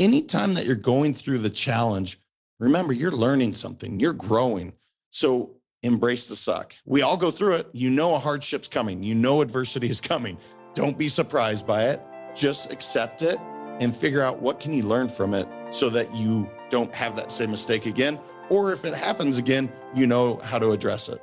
anytime that you're going through the challenge, remember you're learning something, you're growing. So embrace the suck. We all go through it. You know a hardship's coming, you know adversity is coming. Don't be surprised by it. Just accept it and figure out what can you learn from it so that you don't have that same mistake again or if it happens again, you know how to address it.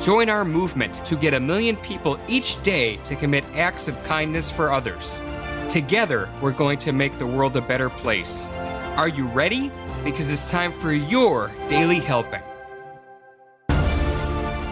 Join our movement to get a million people each day to commit acts of kindness for others. Together, we're going to make the world a better place. Are you ready? Because it's time for your daily helping.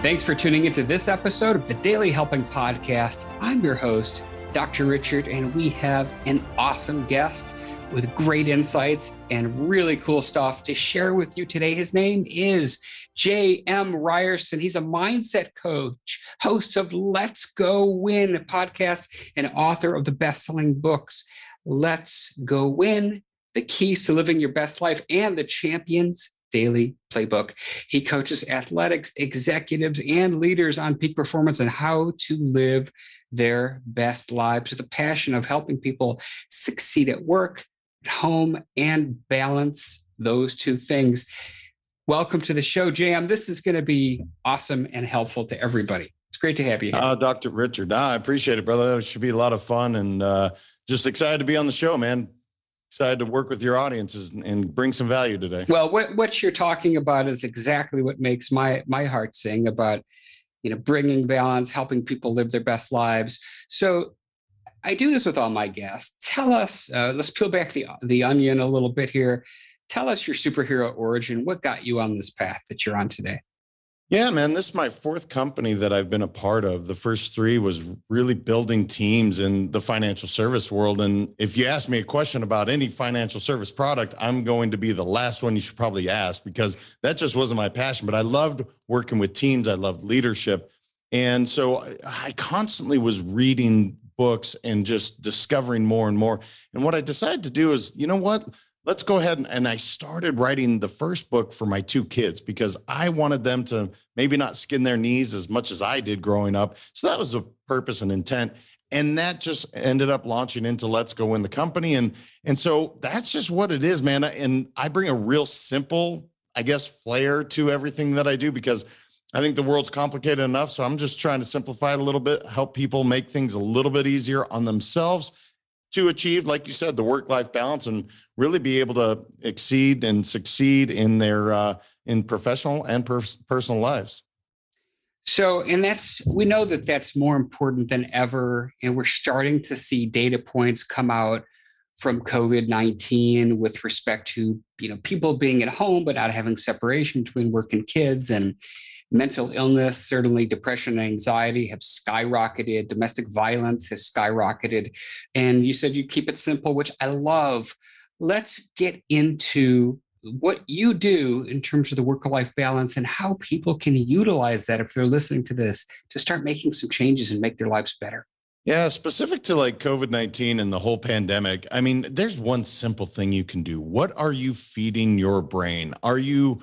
Thanks for tuning into this episode of the Daily Helping Podcast. I'm your host, Dr. Richard, and we have an awesome guest with great insights and really cool stuff to share with you today. His name is J.M. Ryerson. He's a mindset coach, host of Let's Go Win podcast, and author of the best selling books, Let's Go Win, The Keys to Living Your Best Life, and The Champions Daily Playbook. He coaches athletics, executives, and leaders on peak performance and how to live their best lives with a passion of helping people succeed at work, at home, and balance those two things. Welcome to the show, JM. This is going to be awesome and helpful to everybody. It's great to have you here. Uh, Dr. Richard, I appreciate it, brother. It should be a lot of fun and uh, just excited to be on the show, man. Excited to work with your audiences and bring some value today. Well, what, what you're talking about is exactly what makes my my heart sing about, you know, bringing balance, helping people live their best lives. So I do this with all my guests. Tell us, uh, let's peel back the the onion a little bit here tell us your superhero origin. What got you on this path that you're on today? Yeah, man, this is my fourth company that I've been a part of. The first three was really building teams in the financial service world. And if you ask me a question about any financial service product, I'm going to be the last one you should probably ask because that just wasn't my passion. But I loved working with teams, I loved leadership. And so I constantly was reading books and just discovering more and more. And what I decided to do is, you know what? Let's go ahead and, and I started writing the first book for my two kids because I wanted them to maybe not skin their knees as much as I did growing up. So that was the purpose and intent. And that just ended up launching into Let's Go Win the company. And and so that's just what it is, man. And I bring a real simple, I guess, flair to everything that I do because I think the world's complicated enough. So I'm just trying to simplify it a little bit, help people make things a little bit easier on themselves to achieve, like you said, the work life balance and really be able to exceed and succeed in their uh, in professional and per- personal lives. So, and that's we know that that's more important than ever, and we're starting to see data points come out from COVID nineteen with respect to you know people being at home but not having separation between work and kids, and mental illness, certainly depression and anxiety have skyrocketed, domestic violence has skyrocketed. And you said you keep it simple, which I love. Let's get into what you do in terms of the work life balance and how people can utilize that if they're listening to this to start making some changes and make their lives better. Yeah, specific to like COVID 19 and the whole pandemic, I mean, there's one simple thing you can do. What are you feeding your brain? Are you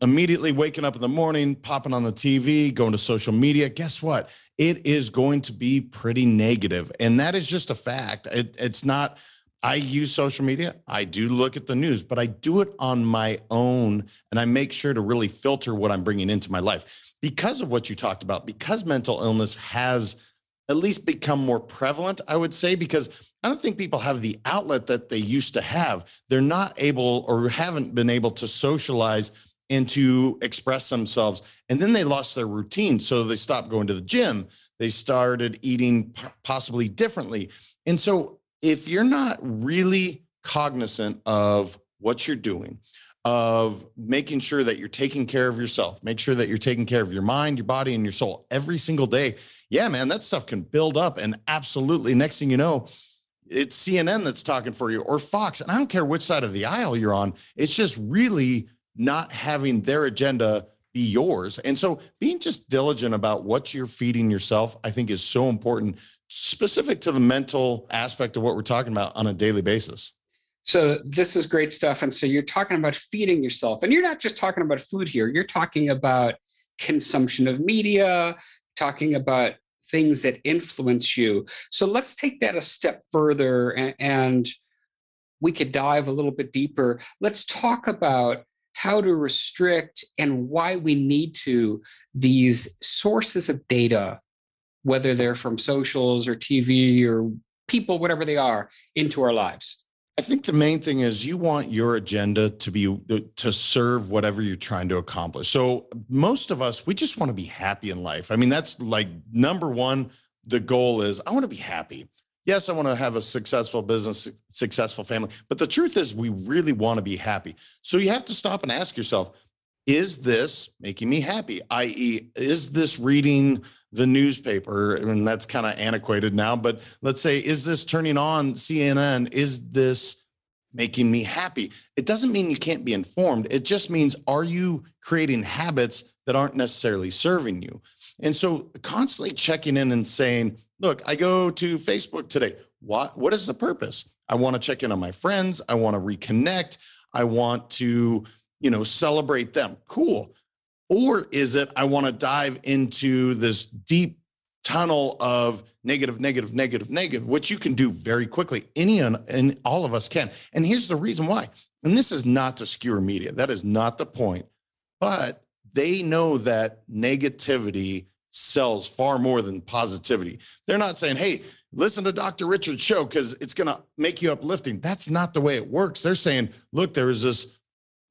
immediately waking up in the morning, popping on the TV, going to social media, guess what? It is going to be pretty negative. And that is just a fact. It, it's not, I use social media. I do look at the news, but I do it on my own. And I make sure to really filter what I'm bringing into my life because of what you talked about, because mental illness has at least become more prevalent, I would say, because I don't think people have the outlet that they used to have. They're not able or haven't been able to socialize and to express themselves. And then they lost their routine. So they stopped going to the gym. They started eating possibly differently. And so if you're not really cognizant of what you're doing, of making sure that you're taking care of yourself, make sure that you're taking care of your mind, your body, and your soul every single day. Yeah, man, that stuff can build up. And absolutely, next thing you know, it's CNN that's talking for you or Fox. And I don't care which side of the aisle you're on. It's just really not having their agenda be yours. And so being just diligent about what you're feeding yourself, I think is so important, specific to the mental aspect of what we're talking about on a daily basis. So this is great stuff. And so you're talking about feeding yourself. And you're not just talking about food here, you're talking about consumption of media, talking about things that influence you. So let's take that a step further and, and we could dive a little bit deeper. Let's talk about how to restrict and why we need to these sources of data, whether they're from socials or TV or people, whatever they are, into our lives. I think the main thing is you want your agenda to be uh, to serve whatever you're trying to accomplish. So most of us, we just want to be happy in life. I mean, that's like number one. The goal is I want to be happy. Yes, I want to have a successful business, successful family. But the truth is, we really want to be happy. So you have to stop and ask yourself, is this making me happy? I.e., is this reading the newspaper? And that's kind of antiquated now, but let's say, is this turning on CNN? Is this making me happy? It doesn't mean you can't be informed. It just means, are you creating habits that aren't necessarily serving you? And so constantly checking in and saying, look, I go to Facebook today. What, what is the purpose? I want to check in on my friends. I want to reconnect. I want to, you know, celebrate them. Cool. Or is it I want to dive into this deep tunnel of negative, negative, negative, negative, which you can do very quickly. Any and all of us can. And here's the reason why. And this is not to skewer media. That is not the point. But they know that negativity sells far more than positivity. They're not saying, hey, listen to Dr. Richard's show because it's going to make you uplifting. That's not the way it works. They're saying, look, there was this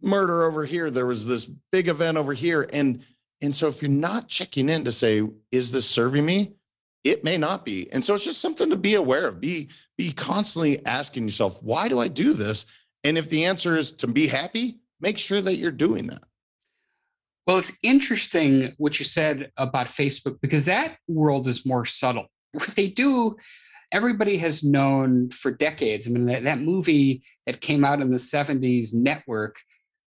murder over here, there was this big event over here. And and so if you're not checking in to say, is this serving me? It may not be. And so it's just something to be aware of. Be be constantly asking yourself, why do I do this? And if the answer is to be happy, make sure that you're doing that. Well, it's interesting what you said about Facebook because that world is more subtle. What they do, everybody has known for decades. I mean, that, that movie that came out in the 70s, Network,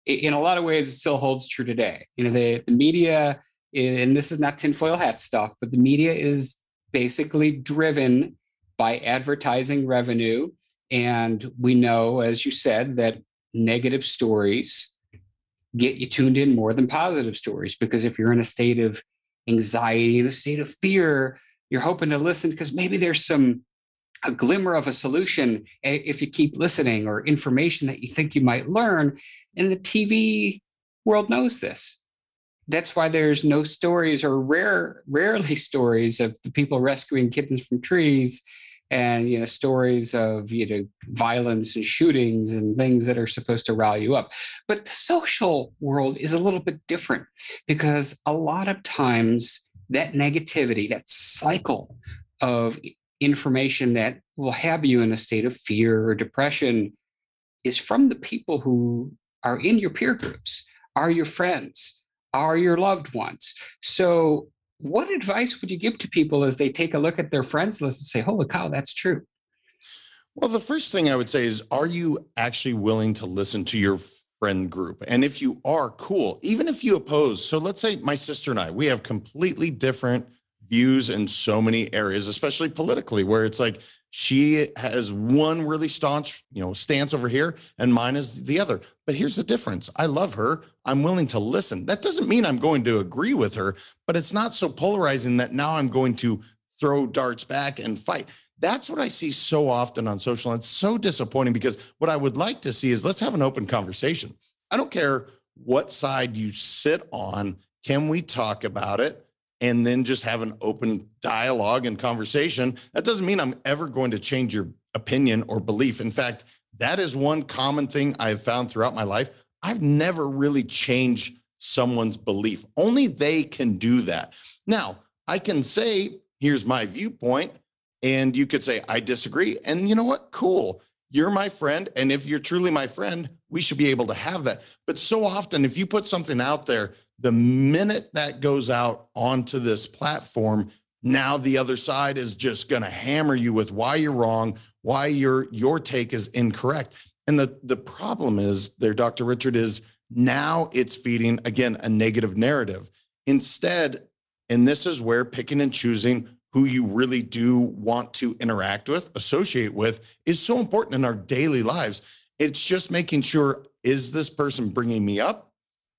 in a lot of ways, it still holds true today. You know, the, the media, and this is not tinfoil hat stuff, but the media is basically driven by advertising revenue. And we know, as you said, that negative stories get you tuned in more than positive stories because if you're in a state of anxiety in a state of fear you're hoping to listen because maybe there's some a glimmer of a solution if you keep listening or information that you think you might learn and the tv world knows this. That's why there's no stories or rare rarely stories of the people rescuing kittens from trees and you know stories of you know violence and shootings and things that are supposed to rally you up. But the social world is a little bit different because a lot of times that negativity that cycle of information that will have you in a state of fear or depression is from the people who are in your peer groups are your friends are your loved ones. So what advice would you give to people as they take a look at their friends list and say, holy cow, that's true? Well, the first thing I would say is, are you actually willing to listen to your friend group? And if you are, cool. Even if you oppose, so let's say my sister and I, we have completely different views in so many areas, especially politically, where it's like she has one really staunch, you know, stance over here, and mine is the other. But here's the difference. I love her. I'm willing to listen. That doesn't mean I'm going to agree with her, but it's not so polarizing that now I'm going to throw darts back and fight. That's what I see so often on social. And it's so disappointing because what I would like to see is let's have an open conversation. I don't care what side you sit on. Can we talk about it? And then just have an open dialogue and conversation. That doesn't mean I'm ever going to change your opinion or belief. In fact, that is one common thing I've found throughout my life. I've never really changed someone's belief. Only they can do that. Now, I can say, here's my viewpoint. And you could say, I disagree. And you know what? Cool. you're my friend. And if you're truly my friend, we should be able to have that. But so often, if you put something out there, the minute that goes out onto this platform, now the other side is just going to hammer you with why you're wrong, why your your take is incorrect. And the the problem is there, Dr. Richard, is now it's feeding again a negative narrative. Instead, and this is where picking and choosing who you really do want to interact with, associate with, is so important in our daily lives. It's just making sure is this person bringing me up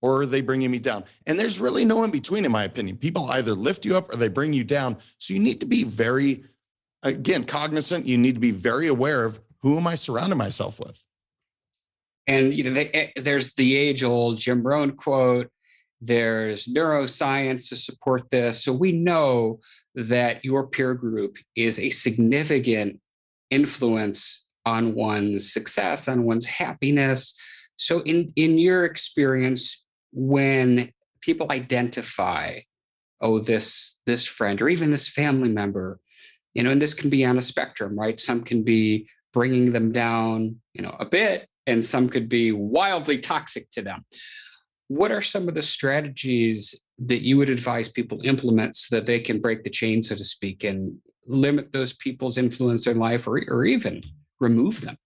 or are they bringing me down? And there's really no in between, in my opinion. People either lift you up or they bring you down. So you need to be very, again, cognizant. You need to be very aware of who am I surrounding myself with. And you know, they, eh, there's the age-old Jim Rohn quote. There's neuroscience to support this. So we know that your peer group is a significant influence on one's success, on one's happiness. So, in, in your experience, when people identify, oh, this this friend or even this family member, you know, and this can be on a spectrum, right? Some can be bringing them down, you know, a bit, and some could be wildly toxic to them. What are some of the strategies that you would advise people implement so that they can break the chain, so to speak, and limit those people's influence in life or, or even remove them?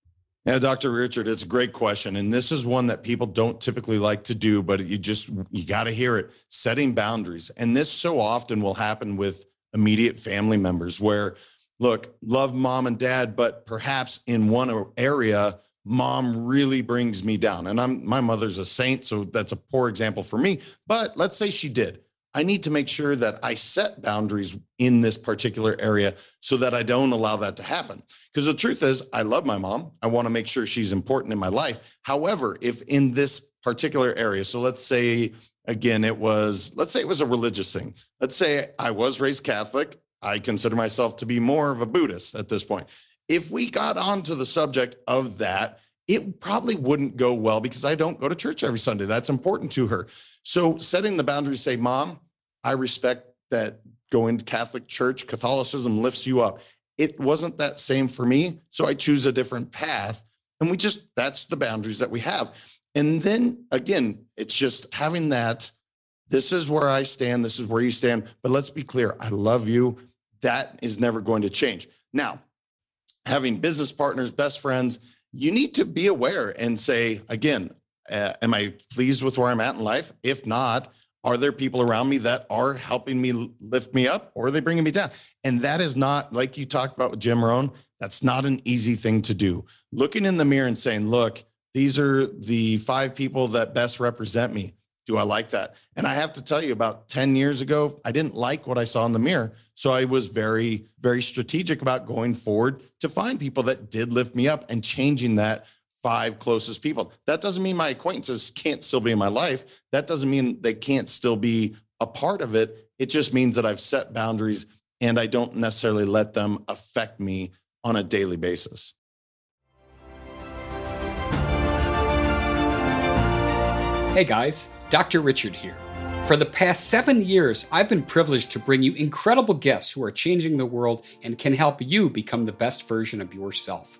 Yeah, Dr. Richard, it's a great question. And this is one that people don't typically like to do, but you just, you got to hear it setting boundaries. And this so often will happen with immediate family members where, look, love mom and dad, but perhaps in one area, mom really brings me down. And I'm my mother's a saint, so that's a poor example for me. But let's say she did. I need to make sure that I set boundaries in this particular area so that I don't allow that to happen. Because the truth is, I love my mom. I want to make sure she's important in my life. However, if in this particular area, so let's say again, it was, let's say it was a religious thing. Let's say I was raised Catholic. I consider myself to be more of a Buddhist at this point if we got onto the subject of that, it probably wouldn't go well because I don't go to church every Sunday. That's important to her. So setting the boundaries, say, Mom, I respect that going to Catholic church, Catholicism lifts you up. It wasn't that same for me. So I choose a different path. And we just, that's the boundaries that we have. And then again, it's just having that. This is where I stand. This is where you stand. But let's be clear I love you. That is never going to change. Now, having business partners, best friends, you need to be aware and say, again, uh, am I pleased with where I'm at in life? If not, are there people around me that are helping me lift me up or are they bringing me down? And that is not, like you talked about with Jim Rohn, that's not an easy thing to do. Looking in the mirror and saying, look, these are the five people that best represent me. Do I like that? And I have to tell you, about 10 years ago, I didn't like what I saw in the mirror. So I was very, very strategic about going forward to find people that did lift me up and changing that five closest people. That doesn't mean my acquaintances can't still be in my life. That doesn't mean they can't still be a part of it. It just means that I've set boundaries and I don't necessarily let them affect me on a daily basis. Hey guys. Dr. Richard here. For the past seven years, I've been privileged to bring you incredible guests who are changing the world and can help you become the best version of yourself.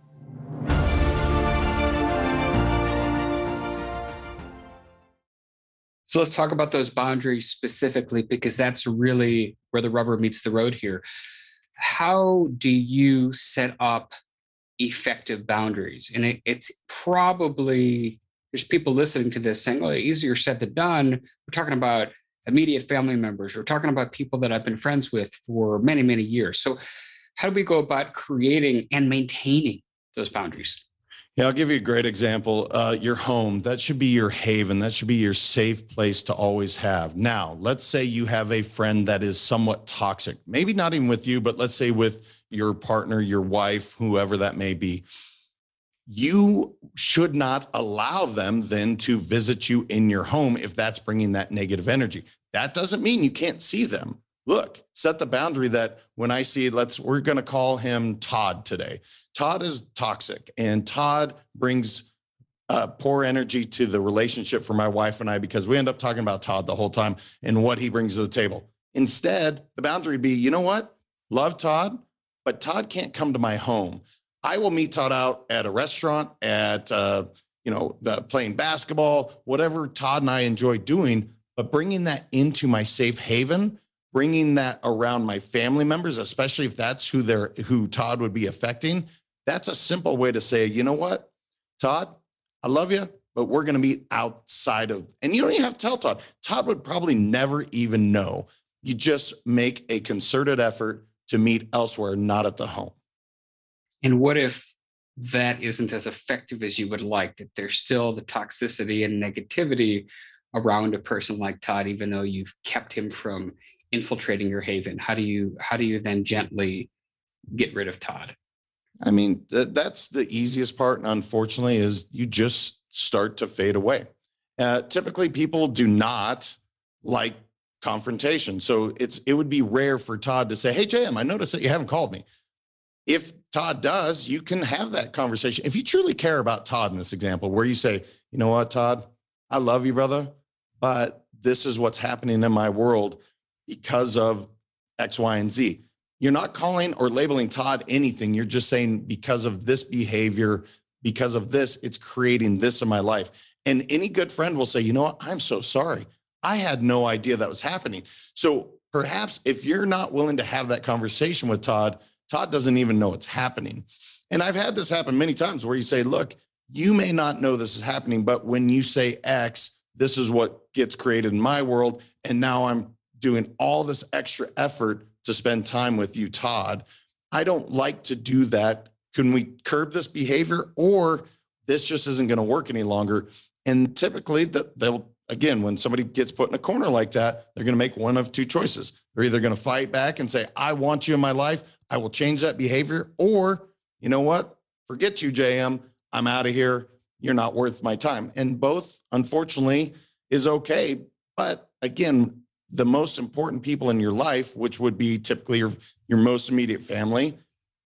So let's talk about those boundaries specifically because that's really where the rubber meets the road here. How do you set up effective boundaries? And it, it's probably there's people listening to this saying, "Oh, easier said than done." We're talking about immediate family members. We're talking about people that I've been friends with for many, many years. So, how do we go about creating and maintaining those boundaries? Yeah, I'll give you a great example. Uh, your home, that should be your haven. That should be your safe place to always have. Now, let's say you have a friend that is somewhat toxic, maybe not even with you, but let's say with your partner, your wife, whoever that may be. you should not allow them then to visit you in your home if that's bringing that negative energy. That doesn't mean you can't see them. Look, set the boundary that when I see, let's, we're going to call him Todd today. Todd is toxic and Todd brings uh, poor energy to the relationship for my wife and I because we end up talking about Todd the whole time and what he brings to the table. Instead, the boundary would be, you know what? Love Todd, but Todd can't come to my home. I will meet Todd out at a restaurant, at uh, you know, playing basketball, whatever Todd and I enjoy doing. But bringing that into my safe haven, bringing that around my family members, especially if that's who they're who Todd would be affecting, that's a simple way to say, you know what, Todd, I love you, but we're going to meet outside of. And you don't even have to tell Todd. Todd would probably never even know. You just make a concerted effort to meet elsewhere, not at the home. And what if that isn't as effective as you would like, that there's still the toxicity and negativity around a person like Todd, even though you've kept him from infiltrating your haven? How do you how do you then gently get rid of Todd? I mean, th- that's the easiest part, and unfortunately, is you just start to fade away. Uh, typically, people do not like confrontation, so it's it would be rare for Todd to say, "Hey, JM, I noticed that you haven't called me." if Todd does, you can have that conversation. If you truly care about Todd in this example, where you say, you know what, Todd, I love you, brother, but this is what's happening in my world because of X, Y, and Z. You're not calling or labeling Todd anything. You're just saying, because of this behavior, because of this, it's creating this in my life. And any good friend will say, you know what, I'm so sorry. I had no idea that was happening. So perhaps if you're not willing to have that conversation with Todd, Todd doesn't even know it's happening. And I've had this happen many times where you say, look, you may not know this is happening, but when you say X, this is what gets created in my world. And now I'm doing all this extra effort to spend time with you, Todd. I don't like to do that. Can we curb this behavior or this just isn't going to work any longer? And typically they'll, again, when somebody gets put in a corner like that, they're going to make one of two choices. They're either going to fight back and say, I want you in my life. I will change that behavior. Or, you know what? Forget you, JM. I'm out of here. You're not worth my time. And both, unfortunately, is okay. But again, the most important people in your life, which would be typically your, your most immediate family,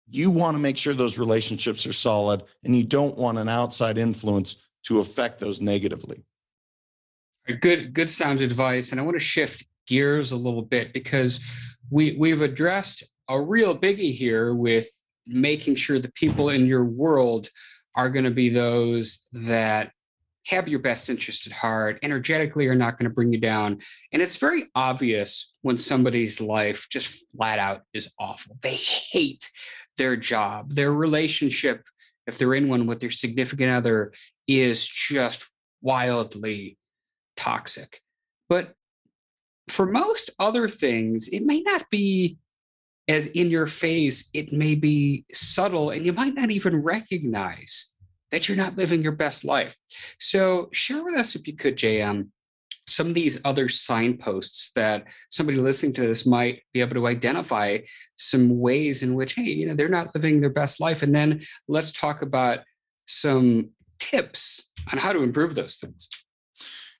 you want to make sure those relationships are solid and you don't want an outside influence to affect those negatively. Good, good sound advice. And I want to shift gears a little bit because we we've addressed a real biggie here with making sure the people in your world are going to be those that have your best interest at heart, energetically are not going to bring you down. And it's very obvious when somebody's life just flat out is awful. They hate their job, their relationship, if they're in one with their significant other, is just wildly toxic. But for most other things, it may not be as in your face, it may be subtle and you might not even recognize that you're not living your best life. So, share with us, if you could, JM, some of these other signposts that somebody listening to this might be able to identify some ways in which, hey, you know, they're not living their best life. And then let's talk about some tips on how to improve those things.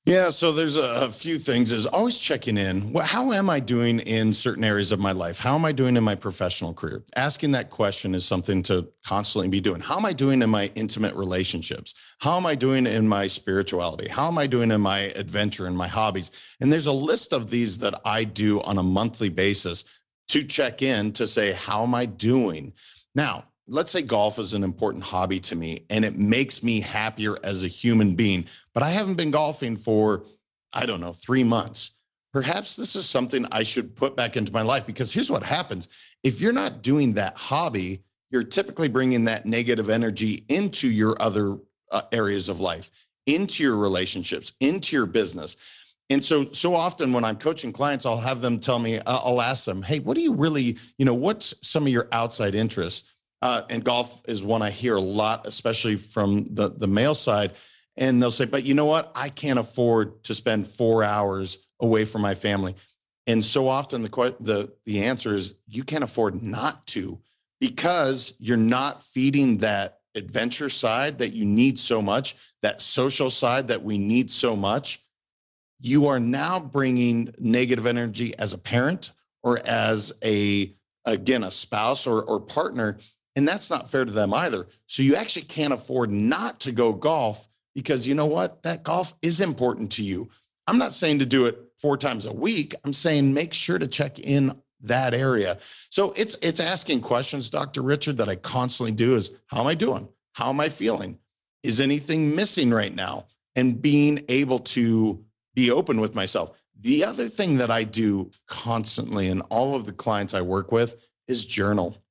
Yeah, so there's a, few things. Is always checking in. How am I doing in certain areas of my life? How am I doing in my professional career? Asking that question is something to constantly be doing. How am I doing in my intimate relationships? How am I doing in my spirituality? How am I doing in my adventure and my hobbies? And there's a list of these that I do on a monthly basis to check in to say, how am I doing? Now, let's say golf is an important hobby to me and it makes me happier as a human being, but I haven't been golfing for, I don't know, three months. Perhaps this is something I should put back into my life because here's what happens. If you're not doing that hobby, you're typically bringing that negative energy into your other uh, areas of life, into your relationships, into your business. And so, so often when I'm coaching clients, I'll have them tell me, I'll ask them, Hey, what do you really, you know, what's some of your outside interests? Uh, and golf is one I hear a lot, especially from the, the male side. And they'll say, but you know what? I can't afford to spend four hours away from my family. And so often the, the, the answer is you can't afford not to because you're not feeding that adventure side that you need so much, that social side that we need so much, you are now bringing negative energy as a parent or as a again a spouse or or partner and that's not fair to them either. So you actually can't afford not to go golf because you know what? That golf is important to you. I'm not saying to do it four times a week. I'm saying make sure to check in that area. So it's it's asking questions, Dr. Richard, that I constantly do is how am I doing? How am I feeling? Is anything missing right now? And being able to be open with myself. The other thing that I do constantly and all of the clients I work with is journal.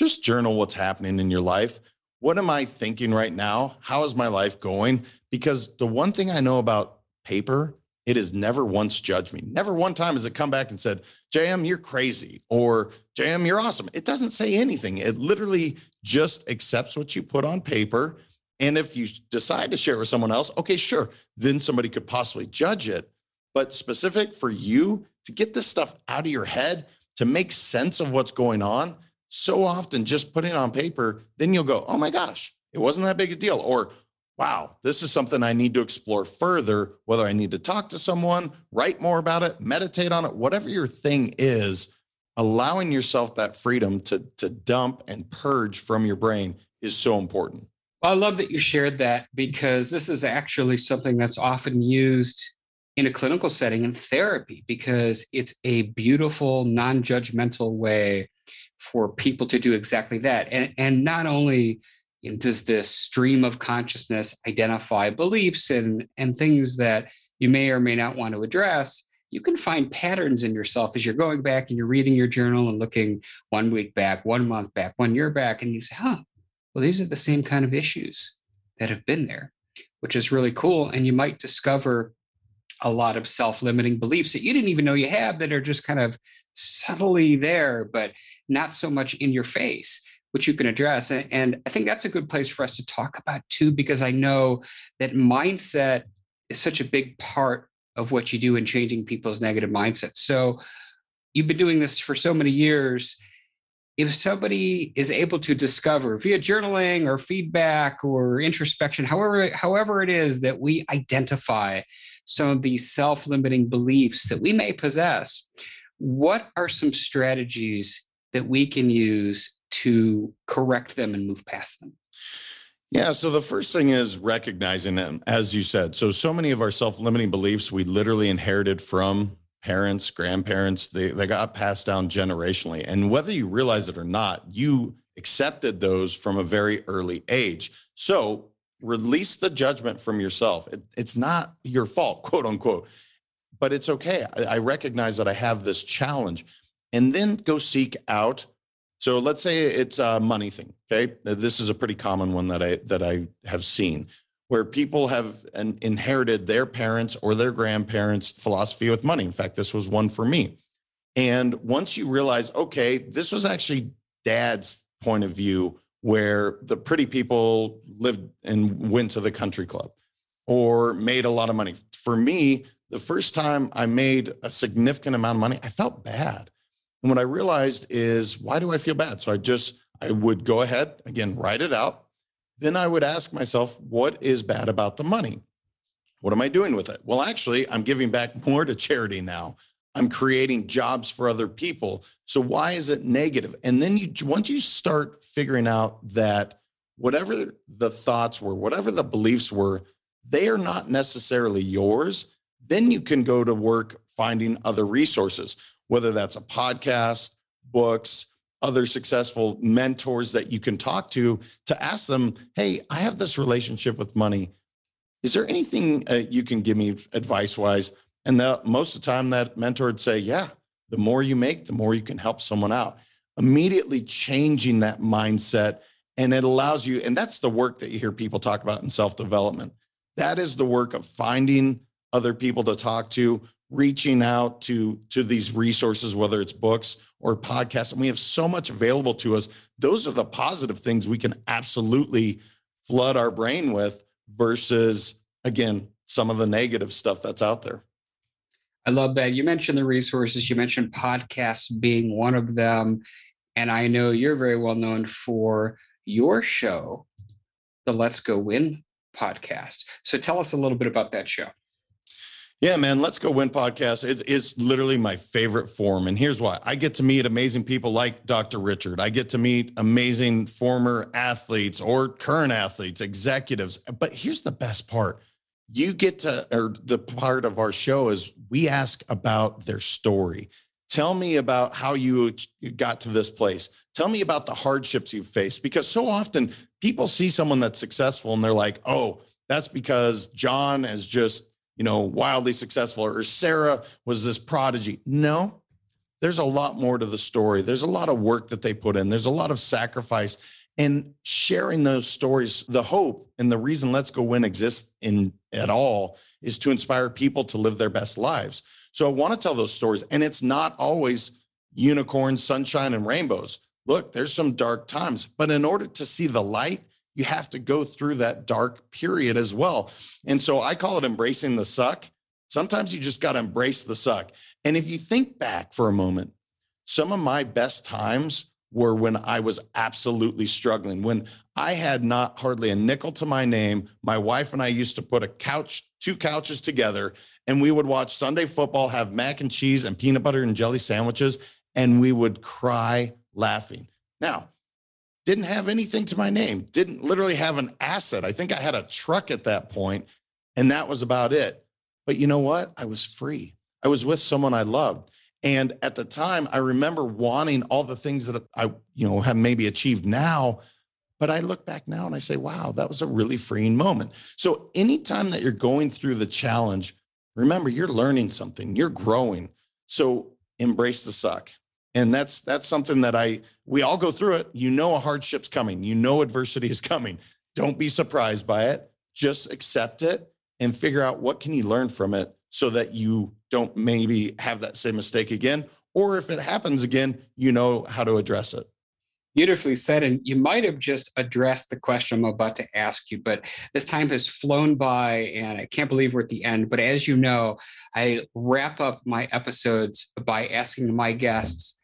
Just journal what's happening in your life. What am I thinking right now? How is my life going? Because the one thing I know about paper it has never once judged me. Never one time has it come back and said, JM, you're crazy or JM, you're awesome. It doesn't say anything. It literally just accepts what you put on paper. And if you decide to share it with someone else, okay, sure, then somebody could possibly judge it. But specific for you to get this stuff out of your head, to make sense of what's going on, so often just putting it on paper, then you'll go, oh my gosh, it wasn't that big a deal. Or wow, this is something I need to explore further, whether I need to talk to someone, write more about it, meditate on it, whatever your thing is, allowing yourself that freedom to, to dump and purge from your brain is so important. Well, I love that you shared that because this is actually something that's often used in a clinical setting in therapy because it's a beautiful, non judgmental way for people to do exactly that. And, and not only does this stream of consciousness identify beliefs and, and things that you may or may not want to address? You can find patterns in yourself as you're going back and you're reading your journal and looking one week back, one month back, one year back, and you say, huh, well, these are the same kind of issues that have been there, which is really cool. And you might discover a lot of self limiting beliefs that you didn't even know you have that are just kind of subtly there, but not so much in your face which you can address. And I think that's a good place for us to talk about too, because I know that mindset is such a big part of what you do in changing people's negative mindsets. So you've been doing this for so many years. If somebody is able to discover via journaling or feedback or introspection, however, however it is that we identify some of these self-limiting beliefs that we may possess, what are some strategies that we can use to correct them and move past them? Yeah. So the first thing is recognizing them, as you said. So, so many of our self limiting beliefs we literally inherited from parents, grandparents, they, they got passed down generationally. And whether you realize it or not, you accepted those from a very early age. So, release the judgment from yourself. It, it's not your fault, quote unquote, but it's okay. I, I recognize that I have this challenge. And then go seek out so let's say it's a money thing. Okay, this is a pretty common one that I that I have seen, where people have an, inherited their parents or their grandparents' philosophy with money. In fact, this was one for me. And once you realize, okay, this was actually dad's point of view, where the pretty people lived and went to the country club or made a lot of money. For me, the first time I made a significant amount of money, I felt bad and what I realized is, why do I feel bad? So I just, I would go ahead, again, write it out. Then I would ask myself, what is bad about the money? What am I doing with it? Well, actually, I'm giving back more to charity now. I'm creating jobs for other people. So why is it negative? And then you once you start figuring out that whatever the thoughts were, whatever the beliefs were, they are not necessarily yours, then you can go to work finding other resources whether that's a podcast, books, other successful mentors that you can talk to to ask them, hey, I have this relationship with money. Is there anything uh, you can give me advice wise? And the, most of the time, that mentor would say, yeah, the more you make, the more you can help someone out. Immediately changing that mindset. And it allows you, and that's the work that you hear people talk about in self development. That is the work of finding other people to talk to, reaching out to to these resources whether it's books or podcasts and we have so much available to us. Those are the positive things we can absolutely flood our brain with versus again some of the negative stuff that's out there. I love that. You mentioned the resources. You mentioned podcasts being one of them. And i know you're very well known for your show the Let's Go Win podcast. So tell us a little bit about that show. Yeah, man, Let's Go Win podcast. It is literally my favorite form. And here's why I get to meet amazing people like Dr. Richard. I get to meet amazing former athletes or current athletes, executives. But here's the best part you get to, or the part of our show is we ask about their story. Tell me about how you got to this place. Tell me about the hardships you faced. Because so often people see someone that's successful and they're like, oh, that's because John has just you know, wildly successful or Sarah was this prodigy. No, there's a lot more to the story. There's a lot of work that they put in, there's a lot of sacrifice. And sharing those stories, the hope and the reason Let's Go Win exists in at all is to inspire people to live their best lives. So I want to tell those stories. And it's not always unicorns, sunshine, and rainbows. Look, there's some dark times, but in order to see the light, you have to go through that dark period as well. And so I call it embracing the suck. Sometimes you just got to embrace the suck. And if you think back for a moment, some of my best times were when I was absolutely struggling, when I had not hardly a nickel to my name. My wife and I used to put a couch, two couches together, and we would watch Sunday football, have mac and cheese and peanut butter and jelly sandwiches, and we would cry laughing. Now, didn't have anything to my name, didn't literally have an asset. I think I had a truck at that point, and that was about it. But you know what? I was free. I was with someone I loved. And at the time, I remember wanting all the things that I, you know, have maybe achieved now. But I look back now and I say, wow, that was a really freeing moment. So anytime that you're going through the challenge, remember you're learning something, you're growing. So embrace the suck and that's that's something that i we all go through it. You know a hardship's coming. You know adversity is coming. Don't be surprised by it. Just accept it and figure out what can you learn from it so that you don't maybe have that same mistake again. Or if it happens again you know how to address it. Beautifully said. And you might have just addressed the question i'm about to ask you but this time has flown by and i can't believe we're at the end. But as you know i wrap up my episodes by asking my guests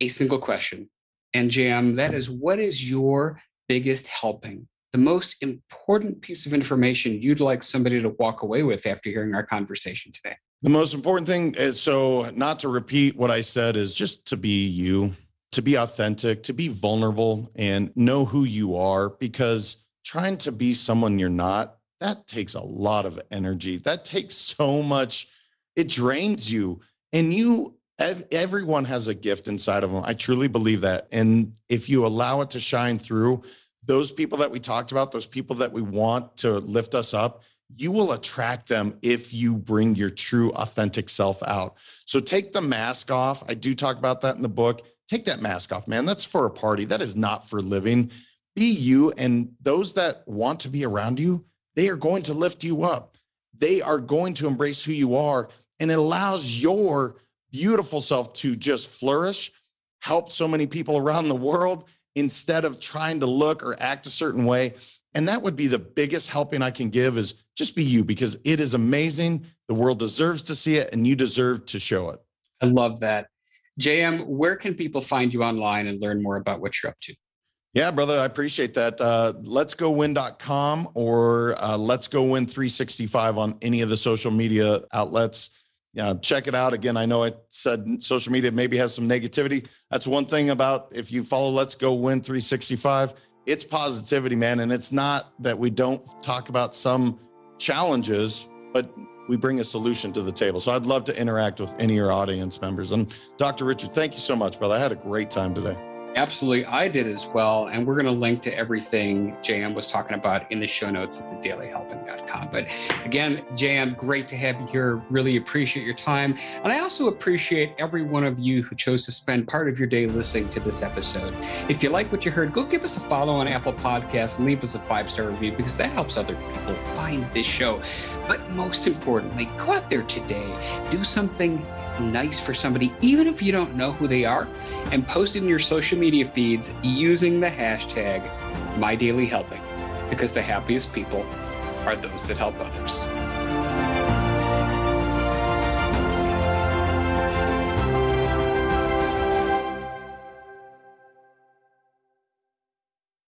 a single question. And JM, that is what is your biggest helping? The most important piece of information you'd like somebody to walk away with after hearing our conversation today? The most important thing is so, not to repeat what I said, is just to be you, to be authentic, to be vulnerable, and know who you are because trying to be someone you're not, that takes a lot of energy. That takes so much, it drains you. And you everyone has a gift inside of them. I truly believe that. And if you allow it to shine through, those people that we talked about, those people that we want to lift us up, you will attract them if you bring your true, authentic self out. So take the mask off. I do talk about that in the book. Take that mask off, man. That's for a party. That is not for living. Be you. And those that want to be around you, they are going to lift you up. They are going to embrace who you are. And it allows your beautiful self to just flourish, help so many people around the world instead of trying to look or act a certain way. And that would be the biggest helping I can give is just be you because it is amazing. The world deserves to see it and you deserve to show it. I love that. JM, where can people find you online and learn more about what you're up to? Yeah, brother, I appreciate that. Uh, let's go win.com or uh, let's go win 365 on any of the social media outlets yeah, check it out. Again, I know I said social media maybe has some negativity. That's one thing about if you follow Let's Go Win 365, it's positivity, man. And it's not that we don't talk about some challenges, but we bring a solution to the table. So I'd love to interact with any of your audience members. And Dr. Richard, thank you so much, brother. I had a great time today. Absolutely. I did as well. And we're going to link to everything JM was talking about in the show notes at thedailyhelping.com. But again, JM, great to have you here. Really appreciate your time. And I also appreciate every one of you who chose to spend part of your day listening to this episode. If you like what you heard, go give us a follow on Apple Podcasts and leave us a five star review because that helps other people find this show. But most importantly, go out there today, do something nice for somebody, even if you don't know who they are, and post it in your social media feeds using the hashtag MyDailyHelping, because the happiest people are those that help others.